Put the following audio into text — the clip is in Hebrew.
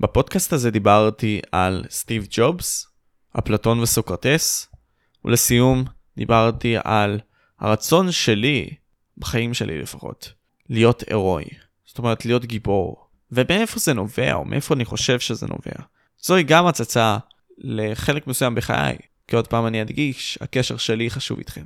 בפודקאסט הזה דיברתי על סטיב ג'ובס, אפלטון וסוקרטס, ולסיום דיברתי על הרצון שלי, בחיים שלי לפחות, להיות הירואי. זאת אומרת, להיות גיבור. ומאיפה זה נובע, או מאיפה אני חושב שזה נובע. זוהי גם הצצה לחלק מסוים בחיי, כי עוד פעם אני אדגיש, הקשר שלי חשוב איתכם.